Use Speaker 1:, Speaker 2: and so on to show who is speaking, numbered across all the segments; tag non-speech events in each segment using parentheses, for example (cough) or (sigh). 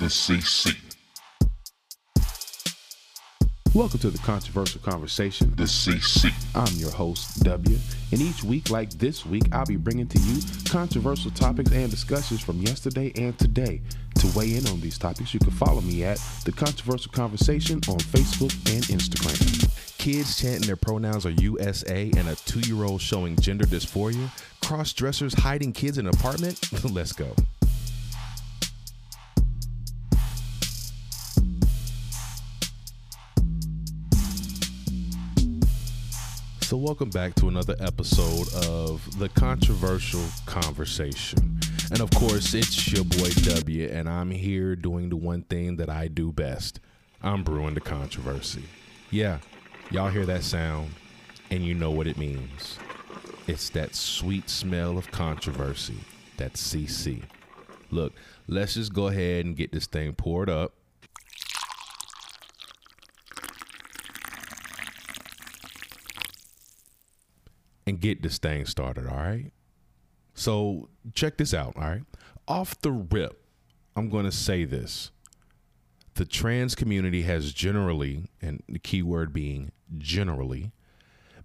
Speaker 1: the CC.
Speaker 2: Welcome to the Controversial Conversation.
Speaker 1: The CC.
Speaker 2: I'm your host, W, and each week, like this week, I'll be bringing to you controversial topics and discussions from yesterday and today. To weigh in on these topics, you can follow me at The Controversial Conversation on Facebook and Instagram.
Speaker 3: Kids chanting their pronouns are USA and a two year old showing gender dysphoria. Cross dressers hiding kids in an apartment. (laughs) Let's go. Welcome back to another episode of The Controversial Conversation. And of course, it's your boy W, and I'm here doing the one thing that I do best I'm brewing the controversy. Yeah, y'all hear that sound, and you know what it means. It's that sweet smell of controversy, that CC. Look, let's just go ahead and get this thing poured up. And get this thing started, all right? So, check this out, all right? Off the rip, I'm going to say this. The trans community has generally, and the key word being generally,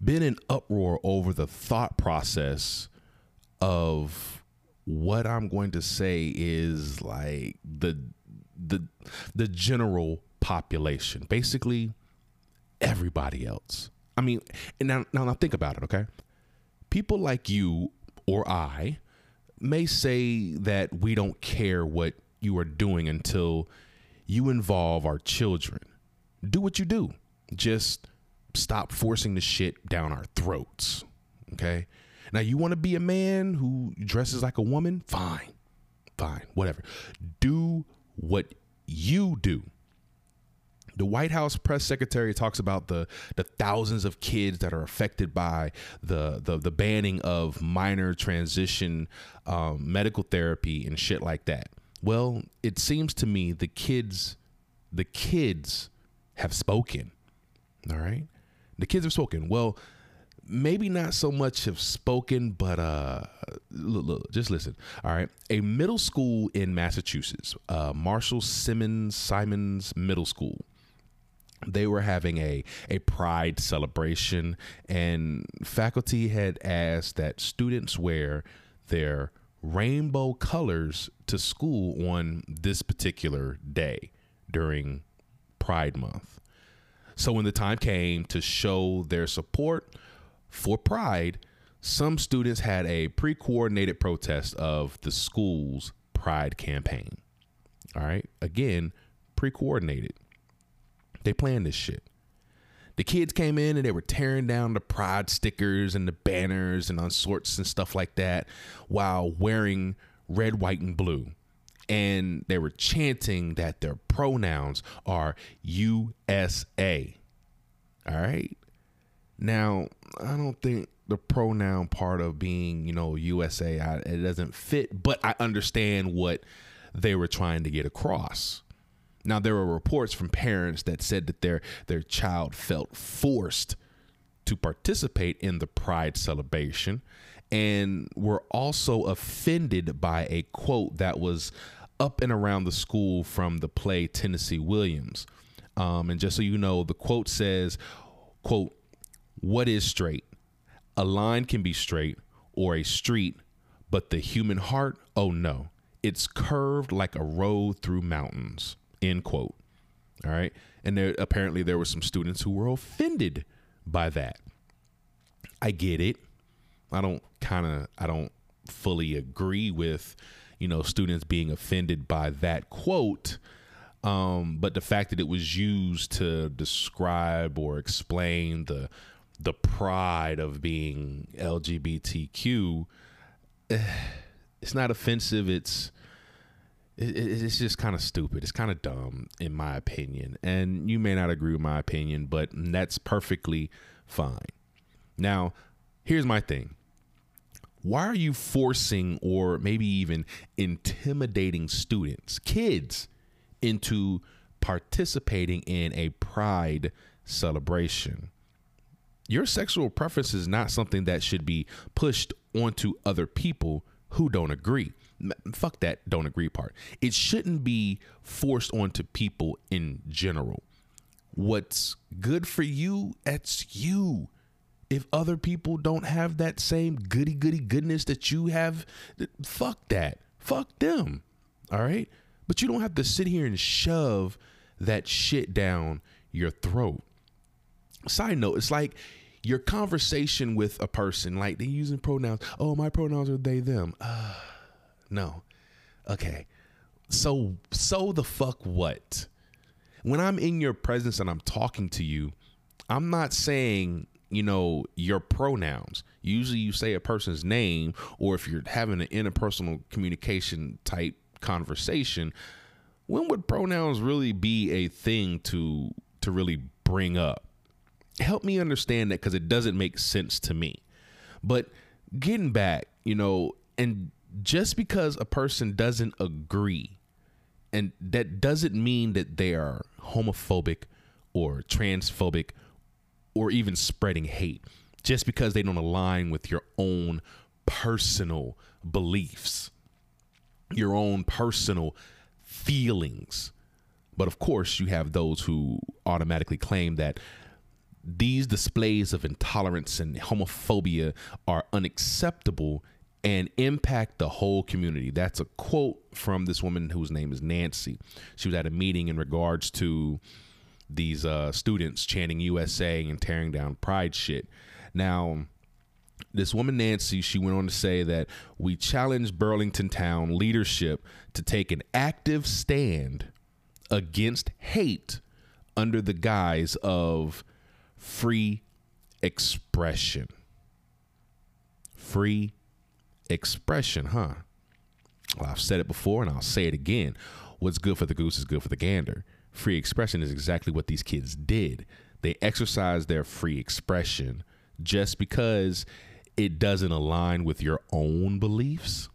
Speaker 3: been in uproar over the thought process of what I'm going to say is like the the the general population, basically everybody else. I mean, and now now, now think about it, okay? People like you or I may say that we don't care what you are doing until you involve our children. Do what you do. Just stop forcing the shit down our throats. Okay? Now, you want to be a man who dresses like a woman? Fine. Fine. Whatever. Do what you do. The White House press secretary talks about the the thousands of kids that are affected by the the, the banning of minor transition um, medical therapy and shit like that. Well, it seems to me the kids the kids have spoken. All right? The kids have spoken. Well, maybe not so much have spoken, but uh, look, look, just listen. All right, a middle school in Massachusetts, uh, Marshall Simmons Simonds Middle School. They were having a a pride celebration, and faculty had asked that students wear their rainbow colors to school on this particular day during Pride Month. So when the time came to show their support for Pride, some students had a pre coordinated protest of the school's Pride campaign. All right. Again, pre coordinated. They planned this shit. The kids came in and they were tearing down the pride stickers and the banners and on sorts and stuff like that while wearing red, white, and blue. And they were chanting that their pronouns are USA. All right. Now, I don't think the pronoun part of being, you know, USA, I, it doesn't fit, but I understand what they were trying to get across. Now there were reports from parents that said that their their child felt forced to participate in the pride celebration and were also offended by a quote that was up and around the school from the play Tennessee Williams. Um, and just so you know, the quote says, quote, what is straight? A line can be straight or a street, but the human heart, oh no, it's curved like a road through mountains. End quote. All right. And there apparently there were some students who were offended by that. I get it. I don't kind of I don't fully agree with, you know, students being offended by that quote. Um, but the fact that it was used to describe or explain the the pride of being LGBTQ, eh, it's not offensive. It's it, it's just kind of stupid. It's kind of dumb, in my opinion. And you may not agree with my opinion, but that's perfectly fine. Now, here's my thing why are you forcing or maybe even intimidating students, kids, into participating in a pride celebration? Your sexual preference is not something that should be pushed onto other people who don't agree. Fuck that don't agree part. It shouldn't be forced onto people in general. What's good for you, that's you. If other people don't have that same goody goody goodness that you have, fuck that. Fuck them. All right? But you don't have to sit here and shove that shit down your throat. Side note, it's like your conversation with a person, like they're using pronouns. Oh, my pronouns are they, them. Uh, no. Okay. So, so the fuck what? When I'm in your presence and I'm talking to you, I'm not saying, you know, your pronouns. Usually you say a person's name, or if you're having an interpersonal communication type conversation, when would pronouns really be a thing to to really bring up? Help me understand that because it doesn't make sense to me. But getting back, you know, and just because a person doesn't agree, and that doesn't mean that they are homophobic or transphobic or even spreading hate, just because they don't align with your own personal beliefs, your own personal feelings. But of course, you have those who automatically claim that these displays of intolerance and homophobia are unacceptable and impact the whole community. That's a quote from this woman whose name is Nancy. She was at a meeting in regards to these uh, students chanting USA and tearing down pride shit. Now, this woman Nancy, she went on to say that we challenge Burlington Town leadership to take an active stand against hate under the guise of free expression. Free expression, huh? Well, I've said it before and I'll say it again. What's good for the goose is good for the gander. Free expression is exactly what these kids did. They exercised their free expression just because it doesn't align with your own beliefs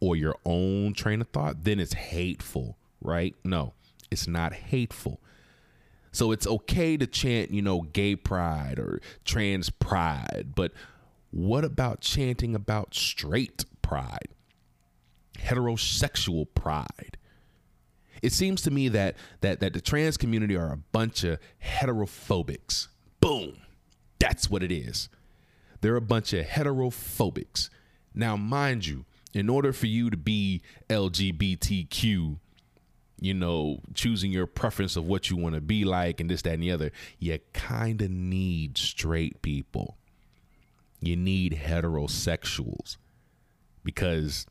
Speaker 3: or your own train of thought, then it's hateful, right? No, it's not hateful. So it's okay to chant, you know, gay pride or trans pride, but what about chanting about straight pride, heterosexual pride? It seems to me that that that the trans community are a bunch of heterophobics. Boom. That's what it is. They're a bunch of heterophobics. Now, mind you, in order for you to be LGBTQ, you know, choosing your preference of what you want to be like and this, that, and the other, you kind of need straight people. You need heterosexuals because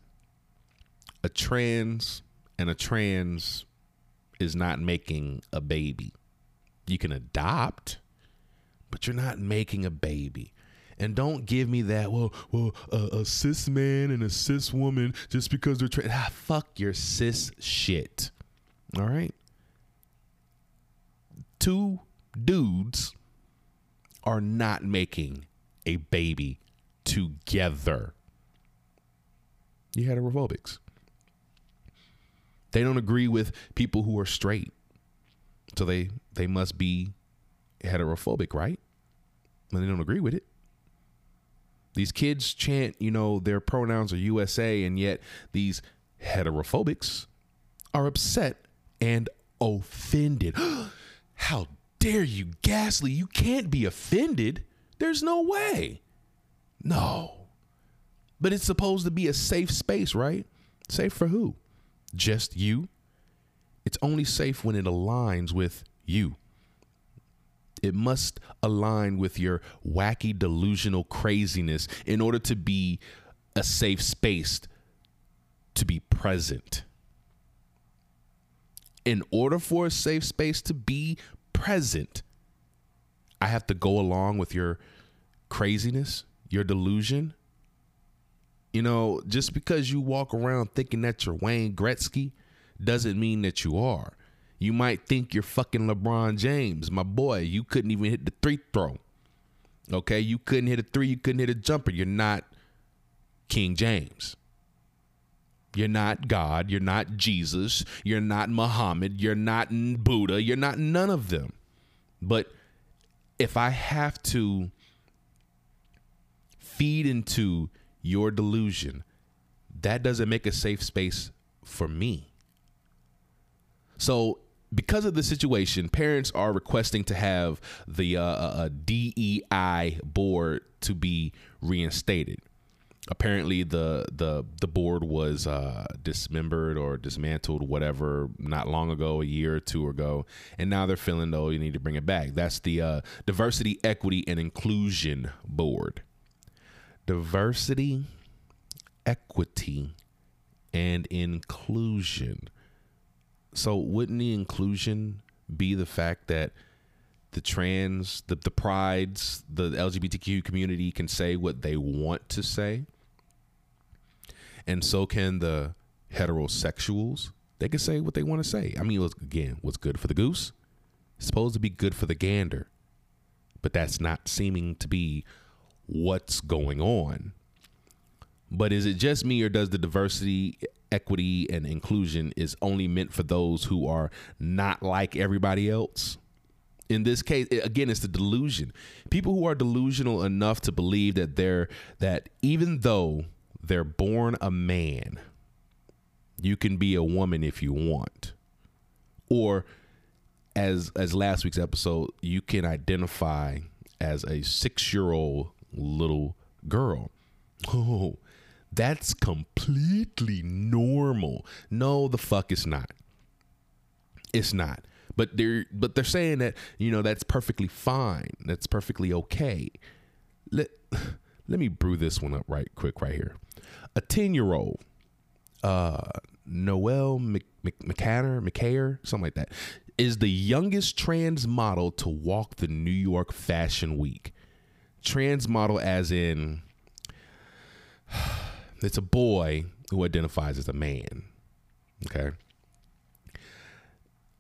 Speaker 3: a trans and a trans is not making a baby. You can adopt, but you're not making a baby. And don't give me that, well, well, uh, a cis man and a cis woman just because they're trans. Ah, fuck your cis shit. All right. Two dudes are not making a baby together. You heterophobics. They don't agree with people who are straight. So they they must be heterophobic, right? When they don't agree with it. These kids chant, you know, their pronouns are USA, and yet these heterophobics are upset and offended. (gasps) How dare you, Ghastly? You can't be offended. There's no way. No. But it's supposed to be a safe space, right? Safe for who? Just you? It's only safe when it aligns with you. It must align with your wacky delusional craziness in order to be a safe space to be present. In order for a safe space to be present, I have to go along with your craziness, your delusion. You know, just because you walk around thinking that you're Wayne Gretzky doesn't mean that you are. You might think you're fucking LeBron James, my boy. You couldn't even hit the three throw. Okay, you couldn't hit a three, you couldn't hit a jumper. You're not King James. You're not God. You're not Jesus. You're not Muhammad. You're not Buddha. You're not none of them. But if I have to feed into your delusion, that doesn't make a safe space for me. So, because of the situation, parents are requesting to have the uh, uh, DEI board to be reinstated. Apparently, the the the board was uh, dismembered or dismantled, whatever, not long ago, a year or two ago, and now they're feeling though you need to bring it back. That's the uh, Diversity, Equity, and Inclusion Board. Diversity, equity, and inclusion. So, wouldn't the inclusion be the fact that the trans, the, the prides, the LGBTQ community can say what they want to say? And so can the heterosexuals. They can say what they want to say. I mean, again, what's good for the goose supposed to be good for the gander. But that's not seeming to be what's going on. But is it just me, or does the diversity, equity, and inclusion is only meant for those who are not like everybody else? In this case, again, it's the delusion. People who are delusional enough to believe that they're that even though they're born a man, you can be a woman if you want, or as as last week's episode, you can identify as a six year old little girl. Oh, that's completely normal. No, the fuck it's not. It's not. But they're but they're saying that, you know, that's perfectly fine. That's perfectly okay. Let (sighs) let me brew this one up right quick right here. A 10-year-old uh Noelle McCanner, McCayer, something like that, is the youngest trans model to walk the New York Fashion Week. Trans model as in (sighs) it's a boy who identifies as a man. Okay.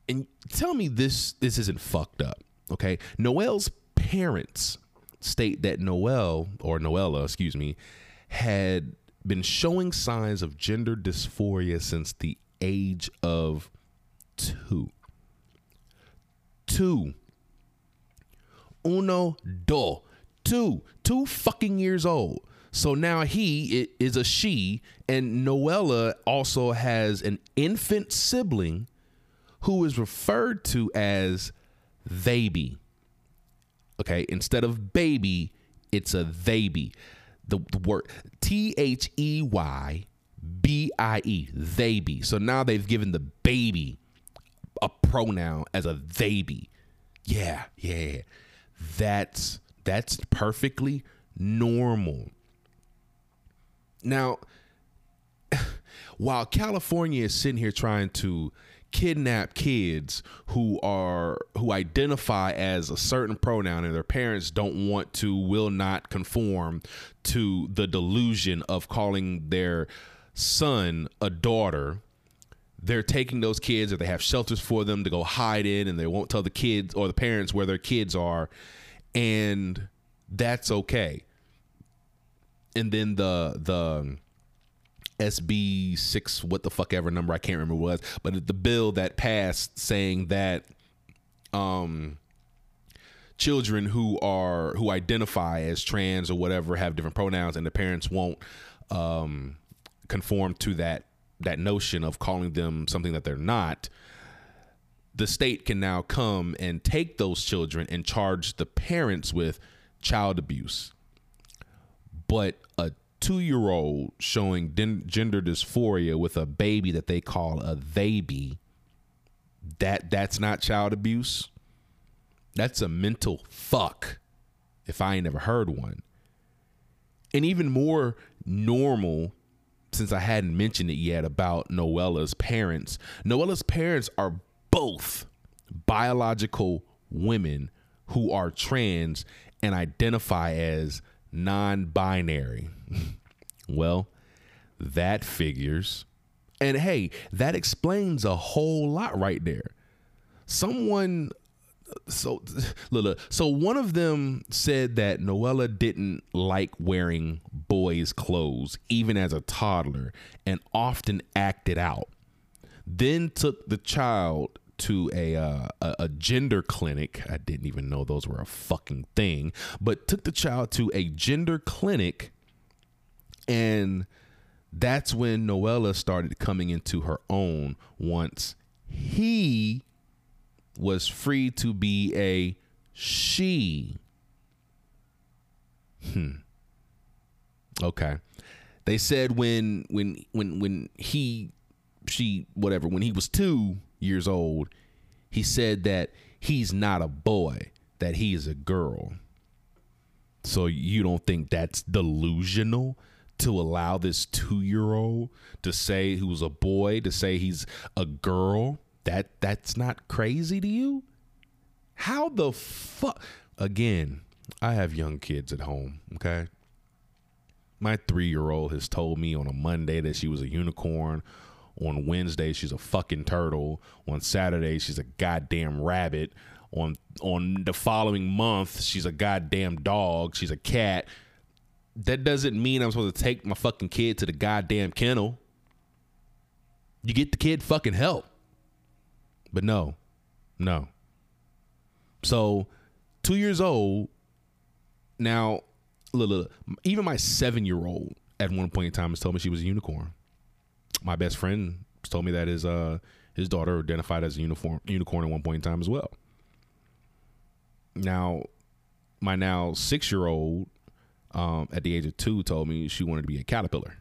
Speaker 3: And tell me this this isn't fucked up. Okay. Noelle's parents state that Noelle or Noella, excuse me, had been showing signs of gender dysphoria since the age of two. Two. Uno, do. Two. Two fucking years old. So now he is a she, and Noella also has an infant sibling who is referred to as baby. Okay, instead of baby, it's a baby. The, the word T H E Y B I E, they be. So now they've given the baby a pronoun as a baby. Yeah, yeah. That's that's perfectly normal. Now, (laughs) while California is sitting here trying to kidnap kids who are who identify as a certain pronoun and their parents don't want to will not conform to the delusion of calling their son a daughter. They're taking those kids or they have shelters for them to go hide in and they won't tell the kids or the parents where their kids are. And that's okay. And then the the SB six what the fuck ever number I can't remember was, but the bill that passed saying that um children who are who identify as trans or whatever have different pronouns and the parents won't um conform to that that notion of calling them something that they're not the state can now come and take those children and charge the parents with child abuse. But a two year old showing gender dysphoria with a baby that they call a baby, that that's not child abuse. That's a mental fuck. If I ain't ever heard one. And even more normal, since I hadn't mentioned it yet about Noella's parents. Noella's parents are both biological women who are trans and identify as non binary. (laughs) well, that figures. And hey, that explains a whole lot right there. Someone so look, so one of them said that Noella didn't like wearing boys' clothes even as a toddler and often acted out. Then took the child to a, uh, a, gender clinic. I didn't even know those were a fucking thing, but took the child to a gender clinic, and That's when Noella started coming into her own once he was free to be a she. Hmm. Okay. They said when when when when he she whatever when he was 2 years old, he said that he's not a boy, that he is a girl. So you don't think that's delusional to allow this 2-year-old to say who's a boy to say he's a girl? That that's not crazy to you? How the fuck again, I have young kids at home, okay? My 3-year-old has told me on a Monday that she was a unicorn. On Wednesday, she's a fucking turtle. On Saturday, she's a goddamn rabbit. On on the following month, she's a goddamn dog. She's a cat. That doesn't mean I'm supposed to take my fucking kid to the goddamn kennel. You get the kid fucking help. But no, no. So, two years old. Now, look, look, even my seven year old at one point in time has told me she was a unicorn. My best friend told me that his uh his daughter identified as a uniform unicorn at one point in time as well. Now, my now six year old, um, at the age of two, told me she wanted to be a caterpillar.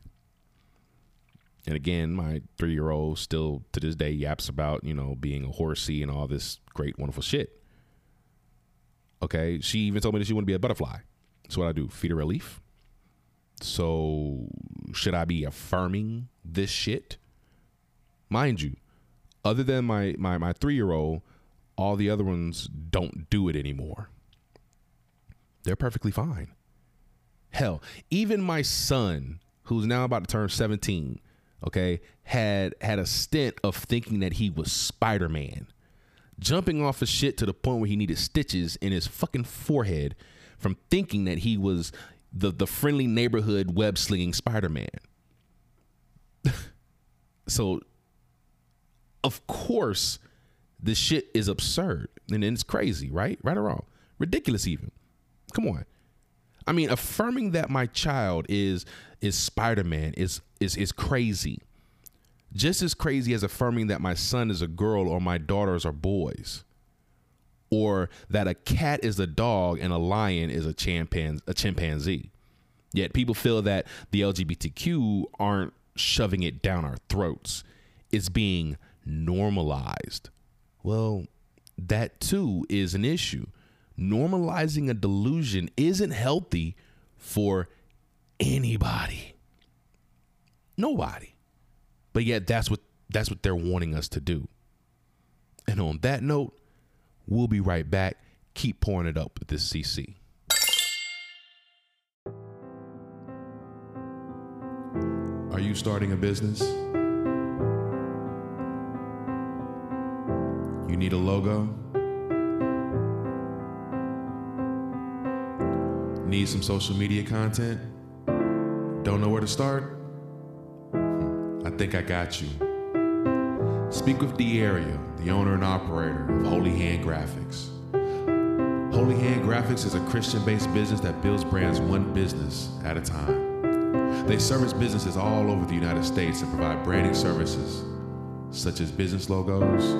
Speaker 3: And again, my three year old still to this day yaps about, you know, being a horsey and all this great, wonderful shit. Okay. She even told me that she wanted to be a butterfly. So what I do, feed her a leaf. So should I be affirming this shit? Mind you, other than my my my three year old, all the other ones don't do it anymore. They're perfectly fine. Hell, even my son, who's now about to turn 17, okay, had had a stint of thinking that he was Spider-Man. Jumping off of shit to the point where he needed stitches in his fucking forehead from thinking that he was the the friendly neighborhood web slinging Spider-Man. (laughs) so of course this shit is absurd and it's crazy, right? Right or wrong? Ridiculous even. Come on. I mean, affirming that my child is is Spider-Man is is is crazy. Just as crazy as affirming that my son is a girl or my daughters are boys. Or that a cat is a dog and a lion is a chimpanzee a chimpanzee. Yet people feel that the LGBTQ aren't shoving it down our throats. It's being normalized. Well, that too is an issue. Normalizing a delusion isn't healthy for anybody. Nobody. But yet that's what that's what they're wanting us to do. And on that note, we'll be right back. Keep pouring it up with this CC.
Speaker 2: Are you starting a business? You need a logo? Need some social media content? Don't know where to start? Hmm, I think I got you. Speak with D'Aria, the owner and operator of Holy Hand Graphics. Holy Hand Graphics is a Christian based business that builds brands one business at a time. They service businesses all over the United States and provide branding services such as business logos,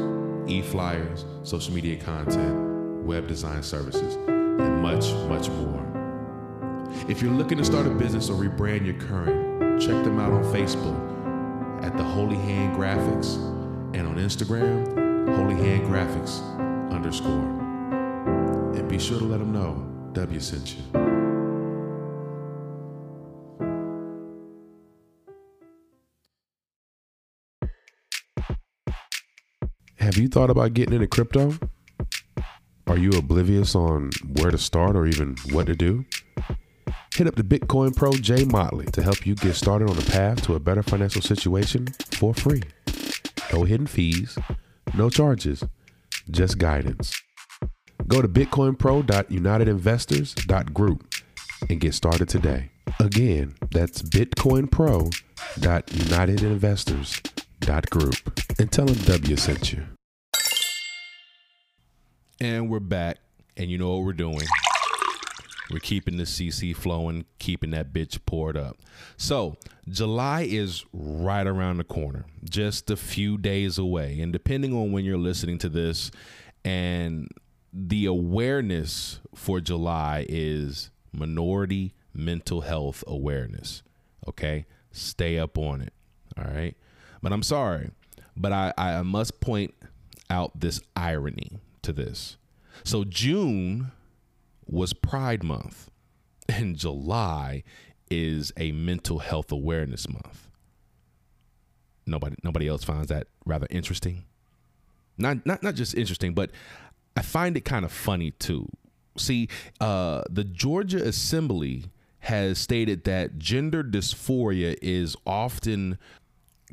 Speaker 2: e flyers, social media content, web design services, and much, much more. If you're looking to start a business or rebrand your current, check them out on Facebook at the Holy Hand Graphics and on Instagram, Holy Hand Graphics underscore. And be sure to let them know W sent you. Have you thought about getting into crypto? Are you oblivious on where to start or even what to do? Hit up the Bitcoin Pro Jay Motley to help you get started on the path to a better financial situation for free. No hidden fees, no charges, just guidance. Go to bitcoinpro.unitedinvestors.group and get started today. Again, that's bitcoinpro.unitedinvestors.group and tell them W sent you.
Speaker 3: And we're back, and you know what we're doing. We're keeping the CC flowing, keeping that bitch poured up. So, July is right around the corner, just a few days away. And depending on when you're listening to this, and the awareness for July is minority mental health awareness. Okay? Stay up on it. All right? But I'm sorry, but I, I must point out this irony to this. So, June was Pride Month, and July is a mental health awareness month. Nobody nobody else finds that rather interesting. Not not not just interesting, but I find it kind of funny too. See, uh, the Georgia Assembly has stated that gender dysphoria is often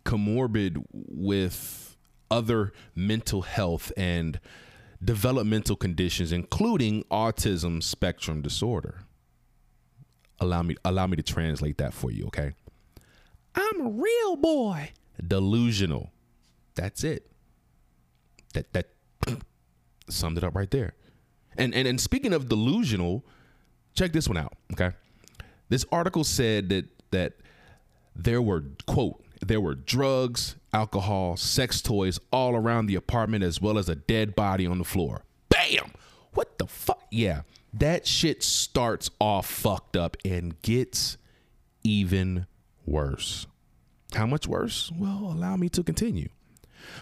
Speaker 3: comorbid with other mental health and developmental conditions, including autism spectrum disorder. Allow me allow me to translate that for you, okay? I'm a real boy. Delusional. That's it. That that (clears throat) summed it up right there. And and and speaking of delusional, check this one out, okay? This article said that that there were quote there were drugs, alcohol, sex toys all around the apartment, as well as a dead body on the floor. Bam! What the fuck? Yeah, that shit starts off fucked up and gets even worse. How much worse? Well, allow me to continue.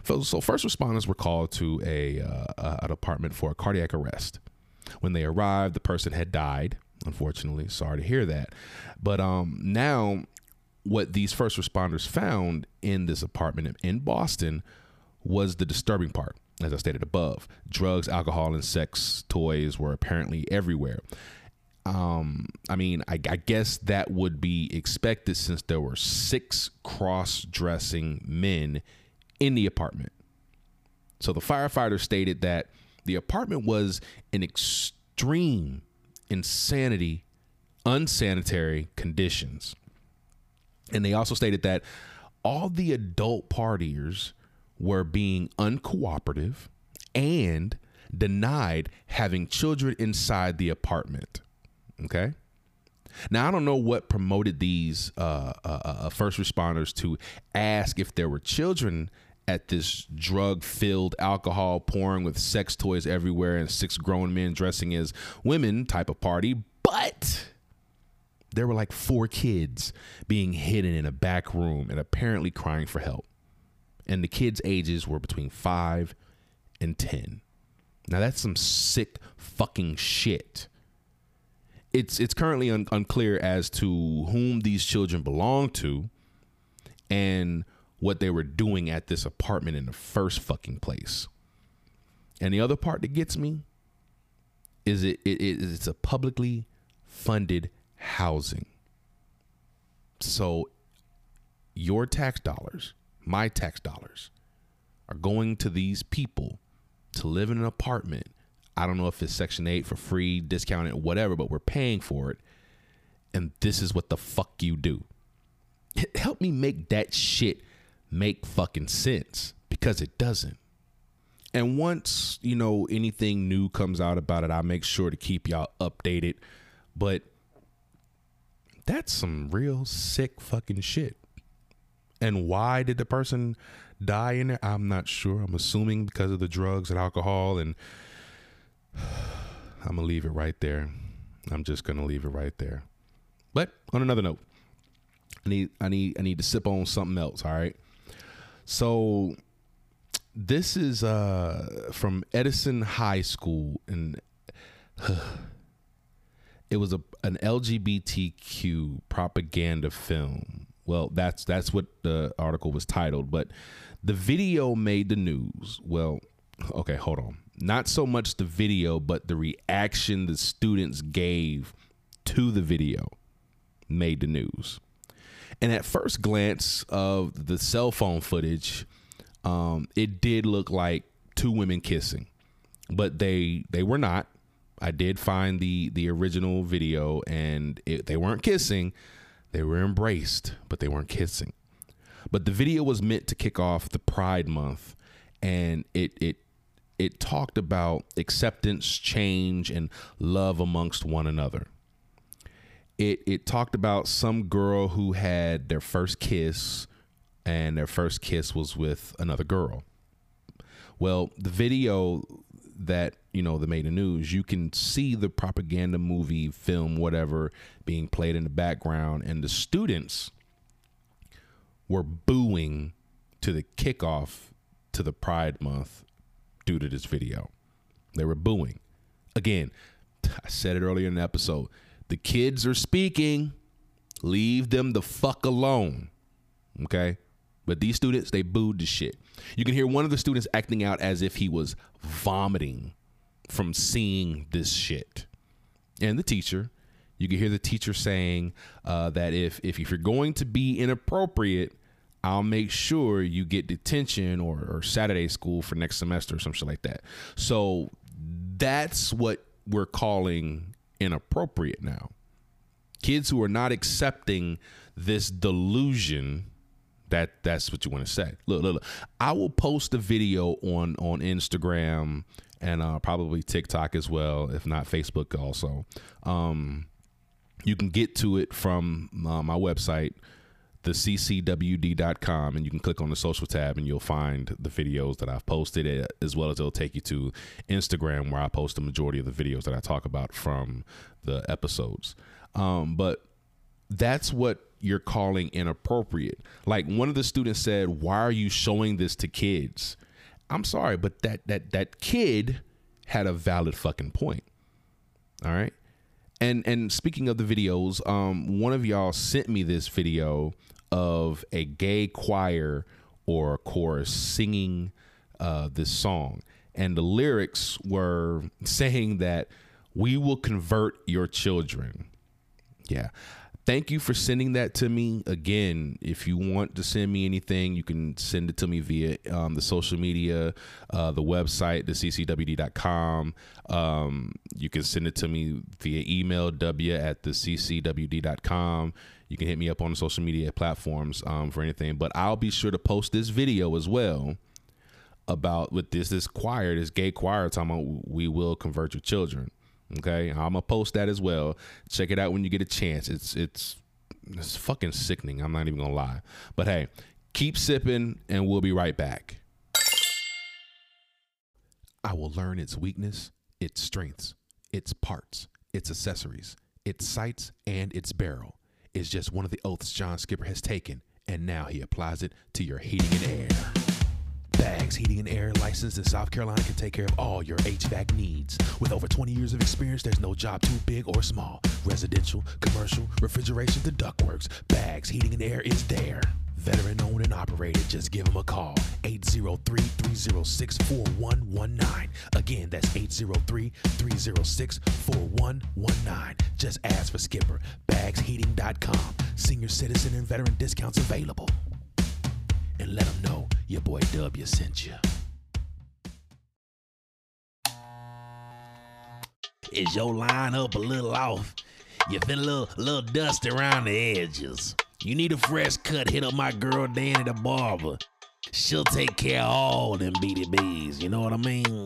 Speaker 3: So, first responders were called to a uh, an apartment for a cardiac arrest. When they arrived, the person had died. Unfortunately, sorry to hear that. But um, now what these first responders found in this apartment in Boston was the disturbing part. As I stated above, drugs, alcohol, and sex toys were apparently everywhere. Um, I mean, I, I guess that would be expected since there were six cross dressing men in the apartment. So the firefighter stated that the apartment was in extreme insanity, unsanitary conditions. And they also stated that all the adult partiers were being uncooperative and denied having children inside the apartment. Okay. Now, I don't know what promoted these uh, uh, uh, first responders to ask if there were children at this drug filled, alcohol pouring with sex toys everywhere and six grown men dressing as women type of party. But there were like four kids being hidden in a back room and apparently crying for help. And the kids' ages were between five and 10. Now, that's some sick fucking shit. It's, it's currently un- unclear as to whom these children belong to and what they were doing at this apartment in the first fucking place. And the other part that gets me is it, it, it it's a publicly funded housing. So your tax dollars, my tax dollars, are going to these people to live in an apartment. I don't know if it's Section 8 for free, discounted, whatever, but we're paying for it. And this is what the fuck you do. Help me make that shit make fucking sense because it doesn't. And once, you know, anything new comes out about it, I make sure to keep y'all updated. But that's some real sick fucking shit. And why did the person die in there? I'm not sure. I'm assuming because of the drugs and alcohol. And I'm going to leave it right there. I'm just going to leave it right there. But on another note, I need I need I need to sip on something else, all right? So this is uh from Edison High School and (sighs) it was a an LGBTQ propaganda film. Well, that's that's what the article was titled, but the video made the news. Well, okay, hold on. Not so much the video, but the reaction the students gave to the video made the news. And at first glance of the cell phone footage, um, it did look like two women kissing, but they they were not. I did find the the original video, and it, they weren't kissing; they were embraced, but they weren't kissing. But the video was meant to kick off the Pride Month, and it it it talked about acceptance, change, and love amongst one another. it it talked about some girl who had their first kiss, and their first kiss was with another girl. Well, the video that you know that made the news, you can see the propaganda movie, film, whatever, being played in the background, and the students were booing to the kickoff to the Pride Month due to this video. They were booing. Again, (laughs) I said it earlier in the episode. The kids are speaking. Leave them the fuck alone. Okay? But these students, they booed the shit. You can hear one of the students acting out as if he was vomiting from seeing this shit. And the teacher, you can hear the teacher saying uh, that if, if if you're going to be inappropriate, I'll make sure you get detention or, or Saturday school for next semester or some shit like that. So that's what we're calling inappropriate now. Kids who are not accepting this delusion that that's what you want to say. Look, look, look. I will post a video on on Instagram and uh, probably TikTok as well, if not Facebook also. Um, you can get to it from uh, my website, theccwd.com, and you can click on the social tab and you'll find the videos that I've posted, eh, as well as it'll take you to Instagram where I post the majority of the videos that I talk about from the episodes. Um, but that's what you're calling inappropriate. Like one of the students said, "Why are you showing this to kids?" I'm sorry, but that that that kid had a valid fucking point. All right? And and speaking of the videos, um one of y'all sent me this video of a gay choir or chorus singing uh this song. And the lyrics were (laughs) saying that we will convert your children. Yeah. Thank you for sending that to me. Again, if you want to send me anything, you can send it to me via um, the social media, uh, the website, theccwd.com. Um, you can send it to me via email, w at theccwd.com. You can hit me up on the social media platforms um, for anything. But I'll be sure to post this video as well about with this this choir, this gay choir talking about we will convert your children. Okay, I'm gonna post that as well. Check it out when you get a chance. It's it's it's fucking sickening. I'm not even gonna lie. But hey, keep sipping, and we'll be right back. I will learn its weakness, its strengths, its parts, its accessories, its sights, and its barrel. Is just one of the oaths John Skipper has taken, and now he applies it to your heating and air. Bags Heating and Air licensed in South Carolina can take care of all your HVAC needs. With over 20 years of experience, there's no job too big or small. Residential, commercial, refrigeration to ductworks, Bags Heating and Air is there. Veteran owned and operated, just give them a call. 803 306 4119. Again, that's 803 306 4119. Just ask for Skipper. BagsHeating.com. Senior citizen and veteran discounts available and let them know your boy W sent you. Is your line up a little off? You feel a little, little dusty around the edges. You need a fresh cut, hit up my girl Danny the barber. She'll take care of all them BDBs, you know what I mean?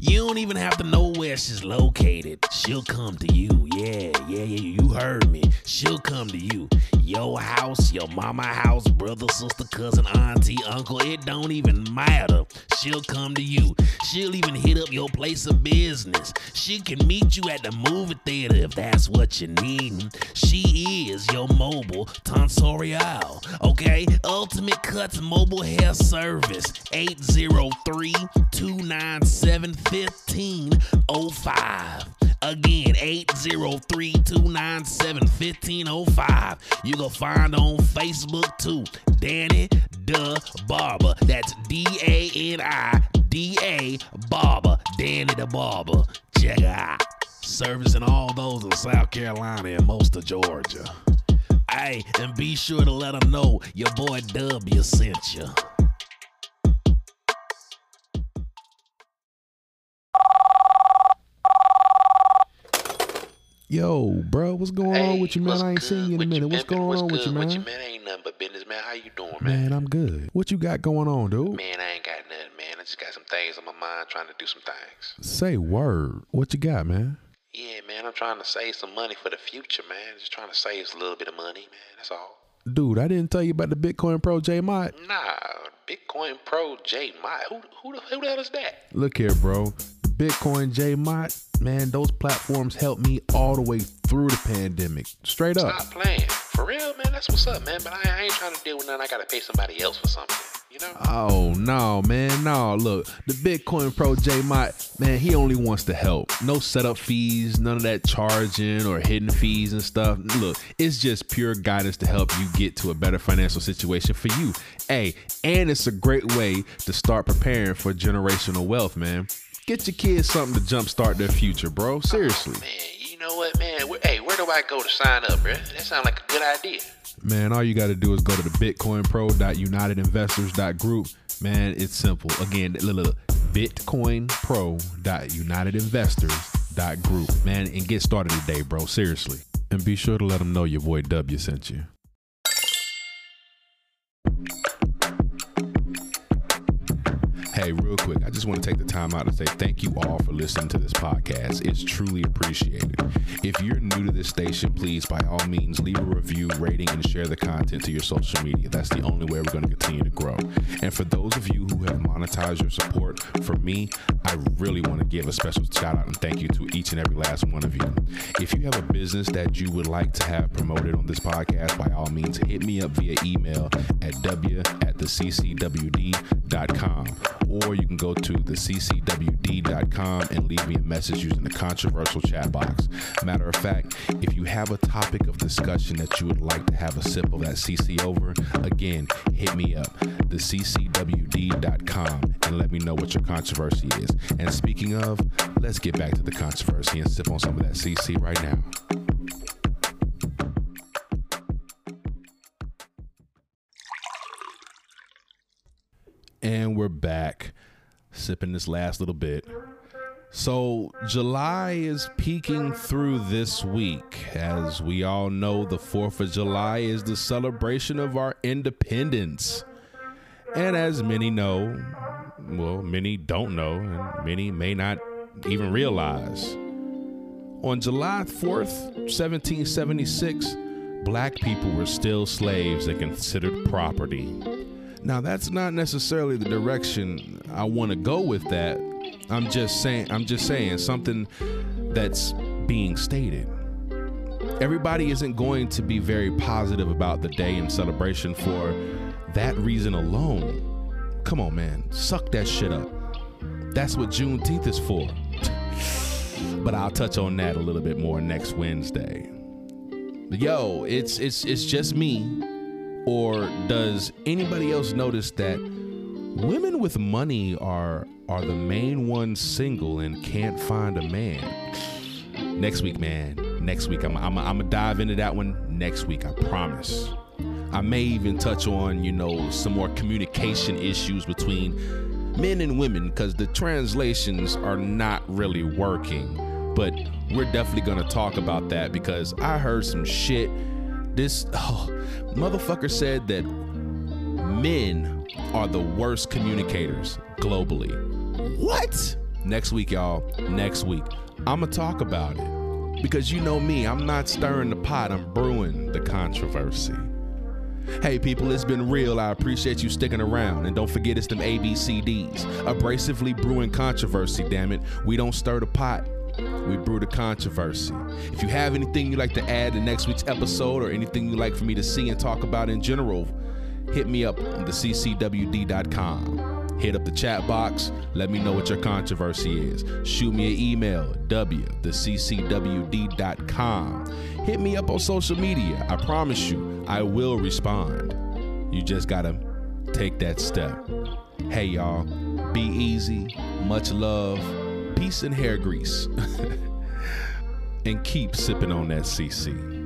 Speaker 3: You don't even have to know where she's located. She'll come to you. Yeah, yeah, yeah. You heard me. She'll come to you. Your house, your mama house, brother, sister, cousin, auntie, uncle. It don't even matter. She'll come to you. She'll even hit up your place of business. She can meet you at the movie theater if that's what you need. She is your mobile tonsorial. Okay? Ultimate Cuts Mobile Hair Service. 803 297 1505. Again, 803 297 1505. You can find on Facebook too. Danny the Barber. That's D A N I D A Barber. Danny the Barber. Check out. Servicing all those in South Carolina and most of Georgia. Hey, and be sure to let them know your boy W sent you. Yo, bro, what's going
Speaker 1: Hey,
Speaker 3: on with you, man? I ain't seen you in a minute. What's going on with you,
Speaker 1: with
Speaker 3: man?
Speaker 1: you, man? Ain't nothing but business, man. How you doing, man?
Speaker 3: Man, I'm good. What you got going on, dude?
Speaker 1: Man, I ain't got nothing, man. I just got some things on my mind, trying to do some things.
Speaker 3: Say word. What you got, man?
Speaker 1: Yeah, man, I'm trying to save some money for the future, man. Just trying to save a little bit of money, man. That's all.
Speaker 3: Dude, I didn't tell you about the Bitcoin Pro J Mod.
Speaker 1: Nah, Bitcoin Pro J Mott. Who, who, the, who the hell is that?
Speaker 3: Look here, bro. Bitcoin J Mod, man, those platforms helped me all the way through the pandemic. Straight up.
Speaker 1: Stop playing. For real, man. That's what's up, man. But I, I ain't trying to deal with nothing. I gotta pay somebody else for something. You know?
Speaker 3: Oh no, man, no. Look, the Bitcoin Pro J Mott, man, he only wants to help. No setup fees, none of that charging or hidden fees and stuff. Look, it's just pure guidance to help you get to a better financial situation for you. Hey, and it's a great way to start preparing for generational wealth, man. Get your kids something to jumpstart their future, bro. Seriously.
Speaker 1: Man, you know what, man? Where, hey, where do I go to sign up, bro? That sounds like a good idea.
Speaker 3: Man, all you got to do is go to the bitcoinpro.unitedinvestors.group. Man, it's simple. Again, little bitcoinpro.unitedinvestors.group. Man, and get started today, bro. Seriously. And be sure to let them know your boy W sent you. Hey, real quick, I just want to take the time out to say thank you all for listening to this podcast. It's truly appreciated. If you're new to this station, please, by all means, leave a review, rating, and share the content to your social media. That's the only way we're going to continue to grow. And for those of you who have monetized your support for me, I really want to give a special shout out and thank you to each and every last one of you. If you have a business that you would like to have promoted on this podcast, by all means, hit me up via email at w at the ccwd.com or you can go to the ccwd.com and leave me a message using the controversial chat box. Matter of fact, if you have a topic of discussion that you would like to have a sip of that CC over, again, hit me up, the ccwd.com, and let me know what your controversy is. And speaking of, let's get back to the controversy and sip on some of that CC right now. And we're back, sipping this last little bit. So, July is peaking through this week. As we all know, the 4th of July is the celebration of our independence. And as many know, well, many don't know, and many may not even realize. On July 4th, 1776, black people were still slaves and considered property. Now, that's not necessarily the direction I want to go with that. I'm just saying I'm just saying something that's being stated. Everybody isn't going to be very positive about the day and celebration for that reason alone. Come on, man. Suck that shit up. That's what Juneteenth is for. (laughs) but I'll touch on that a little bit more next Wednesday. Yo, it's it's it's just me or does anybody else notice that women with money are are the main ones single and can't find a man? Next week, man. Next week, I'm I'm I'm gonna dive into that one next week. I promise. I may even touch on you know some more communication issues between men and women because the translations are not really working. But we're definitely gonna talk about that because I heard some shit. This (laughs) oh, motherfucker said that men are the worst communicators globally. What? Next week, y'all. Next week. I'm going to talk about it. Because you know me, I'm not stirring the pot, I'm brewing the controversy. Hey people, it's been real. I appreciate you sticking around. And don't forget it's them ABCDs. Abrasively brewing controversy, damn it. We don't stir the pot. We brew the controversy. If you have anything you'd like to add to next week's episode or anything you'd like for me to see and talk about in general, hit me up on the ccwd.com. Hit up the chat box. Let me know what your controversy is. Shoot me an email, w the ccwd.com. Hit me up on social media. I promise you, I will respond. You just gotta take that step. Hey y'all, be easy, much love, peace and hair grease. (laughs) and keep sipping on that CC.